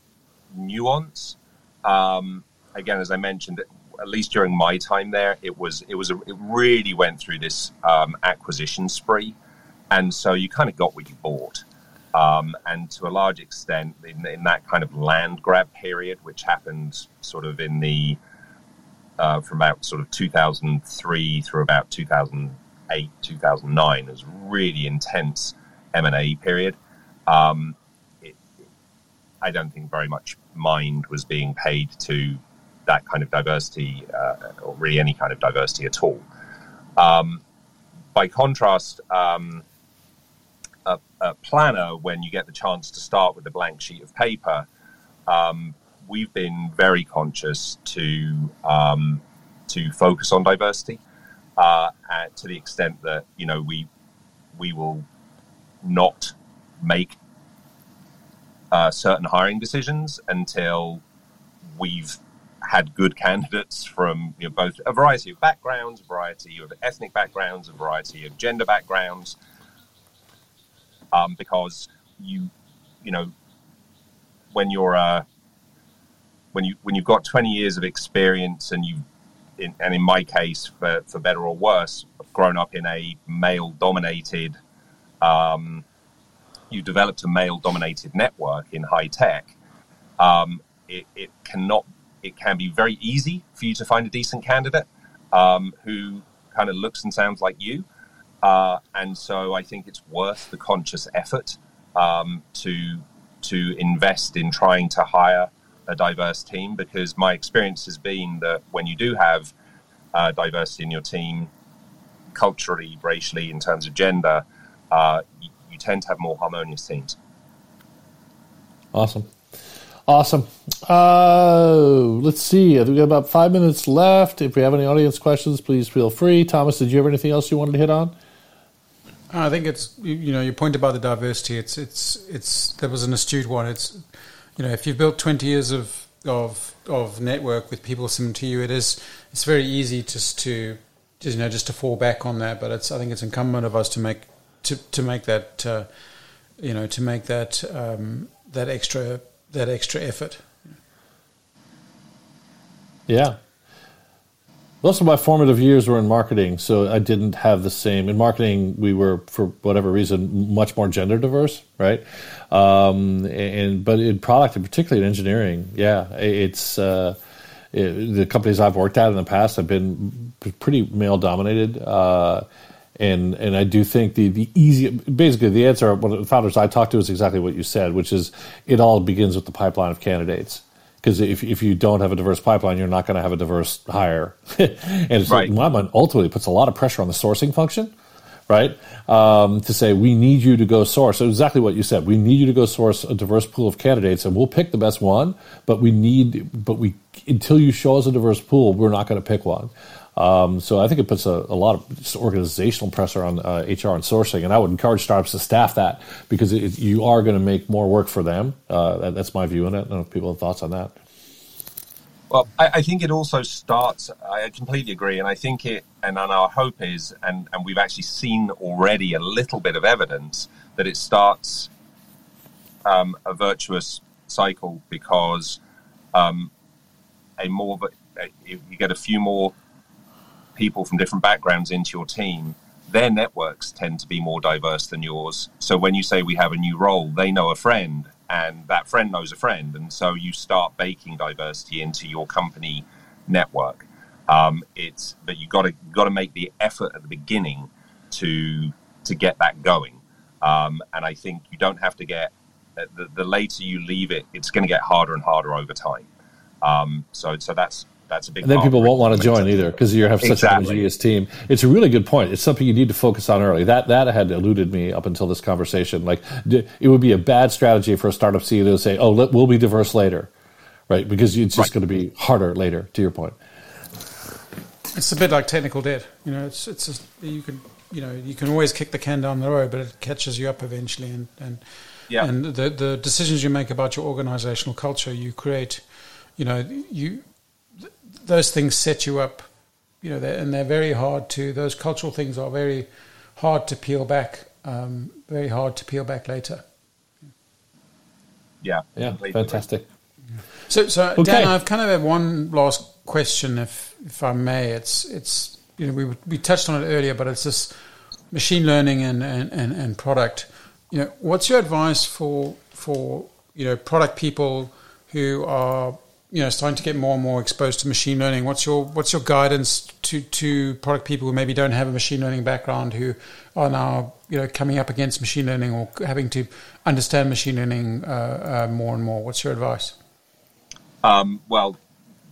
Nuance, um, again, as I mentioned, at least during my time there, it was it was a, it really went through this um, acquisition spree, and so you kind of got what you bought. Um, and to a large extent, in, in, that kind of land grab period, which happened sort of in the uh, from about sort of 2003 through about 2008, 2009, was really intense M and A period. Um, it, I don't think very much mind was being paid to that kind of diversity, uh, or really any kind of diversity at all. Um, by contrast, um, a, a, Plannuh, when you get the chance to start with a blank sheet of paper, um, we've been very conscious to um, to focus on diversity uh, to the extent that you know we we will not make uh, certain hiring decisions until we've had good candidates from you know, both a variety of backgrounds, a variety of ethnic backgrounds, a variety of gender backgrounds, um, because you, you know, when you're uh, when you when you've got 20 years of experience and you, in, and in my case, for, for better or worse, I've grown up in a male-dominated, um, you developed a male-dominated network in high tech. Um, it, it cannot it can be very easy for you to find a decent candidate um, who kind of looks and sounds like you. Uh, and so I think it's worth the conscious effort um, to to invest in trying to hire a diverse team because my experience has been that when you do have uh, diversity in your team, culturally, racially, in terms of gender, uh, you, you tend to have more harmonious teams. Awesome. Awesome. Uh, let's see. We got about five minutes left. If we have any audience questions, please feel free. Thomas, did you have anything else you wanted to hit on? I think it's you know your point about the diversity. It's it's it's that was an astute one. It's you know if you've built twenty years of of of network with people similar to you, it is it's very easy just to just, you know just to fall back on that. But it's I think it's incumbent of us to make to to make that uh, you know to make that um, that extra that extra effort. Yeah. Most of my formative years were in marketing, so I didn't have the same. In marketing, we were, for whatever reason, much more gender diverse, right? Um, and but in product, and particularly in engineering, yeah, it's uh, it, the companies I've worked at in the past have been pretty male dominated. Uh, and and I do think the the easy basically the answer what the founders I talked to is exactly what you said, which is it all begins with the pipeline of candidates. Because if if you don't have a diverse pipeline, you're not going to have a diverse hire, and it's right. like, well, ultimately puts a lot of pressure on the sourcing function, right? Um, to say we need you to go source. So exactly what you said. We need you to go source a diverse pool of candidates, and we'll pick the best one. But we need, but we until you show us a diverse pool, we're not going to pick one. Um, so I think it puts a, a lot of organizational pressure on uh, HR and sourcing, and I would encourage startups to staff that because it, you are going to make more work for them. Uh, that, that's my view on it. I don't know if people have thoughts on that. Well, I, I, think it also starts. I completely agree, and I think it, and, and our hope is, and, and we've actually seen already a little bit of evidence that it starts um, a virtuous cycle because um, a more you get a few more people from different backgrounds into your team, their networks tend to be more diverse than yours. So when you say we have a new role, they know a friend, and that friend knows a friend, and so you start baking diversity into your company network. Um, it's but you got to got to make the effort at the beginning to to get that going, um, and I think you don't have to get the, the later you leave it, it's going to get harder and harder over time. Um, so so that's that's a big. And then people won't want to join either because you have such exactly. a homogeneous team. It's a really good point. It's something you need to focus on early. That that had eluded me up until this conversation. Like it would be a bad strategy for a startup CEO to say, "Oh, let, we'll be diverse later," right? Because it's just right. going to be harder later. To your point, it's a bit like technical debt. You know, it's it's just, you can you know you can always kick the can down the road, but it catches you up eventually, and and yeah. and the the decisions you make about your organizational culture, you create. You know, you those things set you up, you know, they're, and they're very hard to. Those cultural things are very hard to peel back. Um, very hard to peel back later. Yeah, yeah, fantastic. So, so okay. Dan, I've kind of had one last question, if if I may. It's it's you know we we touched on it earlier, but it's this machine learning and and, and, and product. You know, what's your advice for for you know product people who are you know starting to get more and more exposed to machine learning. What's your what's your guidance to to product people who maybe don't have a machine learning background who are now you know coming up against machine learning or having to understand machine learning uh, uh, more and more? What's your advice? Um, well,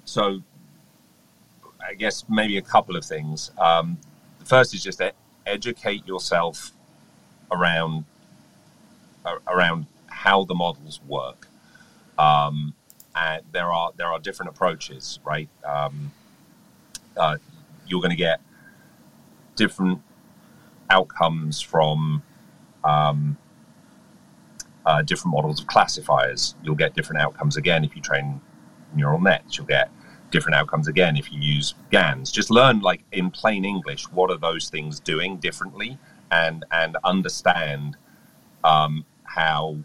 so I guess maybe a couple of things. Um, the first is just to educate yourself around around how the models work. Um, and there are there are different approaches, right? Um, uh, you're going to get different outcomes from um, uh, different models of classifiers. You'll get different outcomes again if you train neural nets. You'll get different outcomes again if you use GANs. Just learn, like in plain English, what are those things doing differently, and and understand um, how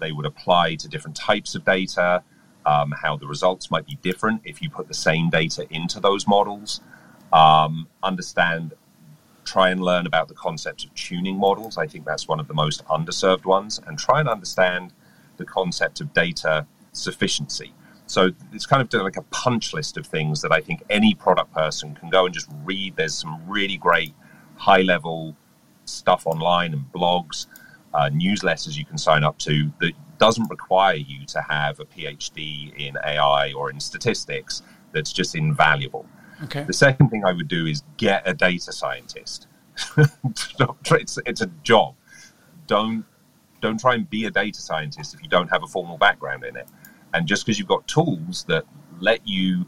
they would apply to different types of data um, how the results might be different if you put the same data into those models. Um, understand, try and learn about the concepts of tuning models. I think that's one of the most underserved ones, and try and understand the concept of data sufficiency. So it's kind of like a punch list of things that I think any product person can go and just read. There's some really great high level stuff online and blogs, uh, newsletters you can sign up to that doesn't require you to have a PhD in AI or in statistics. That's just invaluable. Okay. The second thing I would do is get a data scientist. it's, it's a job. Don't don't try and be a data scientist if you don't have a formal background in it. And just because you've got tools that let you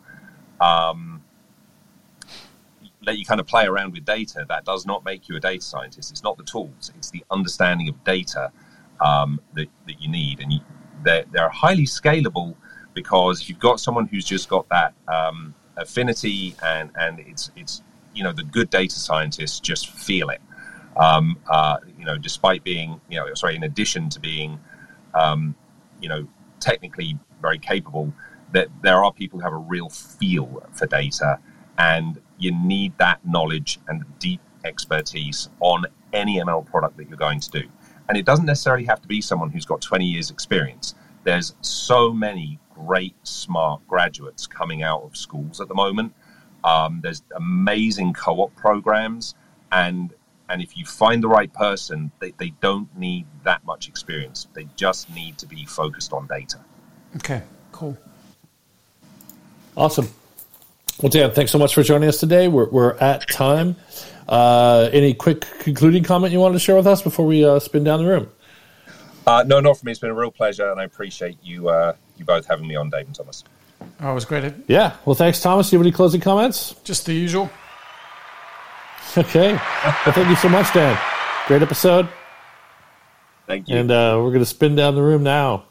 um, let you kind of play around with data, that does not make you a data scientist. It's not the tools; it's the understanding of data um, that, that you need. And you, they're, they're highly scalable because if you've got someone who's just got that um, affinity and, and it's, it's, you know, the good data scientists just feel it. Um, uh, you know, despite being, you know, sorry, in addition to being, um, you know, technically very capable, that there are people who have a real feel for data, and you need that knowledge and deep expertise on any ML product that you're going to do. And it doesn't necessarily have to be someone who's got 20 years' experience. There's so many great, smart graduates coming out of schools at the moment. Um, there's amazing co op programs. And, and if you find the right person, they, they don't need that much experience. They just need to be focused on data. Okay, cool. Awesome. Well, Dan, thanks so much for joining us today. We're, we're at time. Uh, any quick concluding comment you wanted to share with us before we uh, spin down the room? Uh, no, not for me. It's been a real pleasure, and I appreciate you uh, you both having me on, Dave and Thomas. Oh, it was great. Yeah. Well, thanks, Thomas. Do you have any closing comments? Just the usual. Okay. well, thank you so much, Dan. Great episode. Thank you. And uh, we're going to spin down the room now.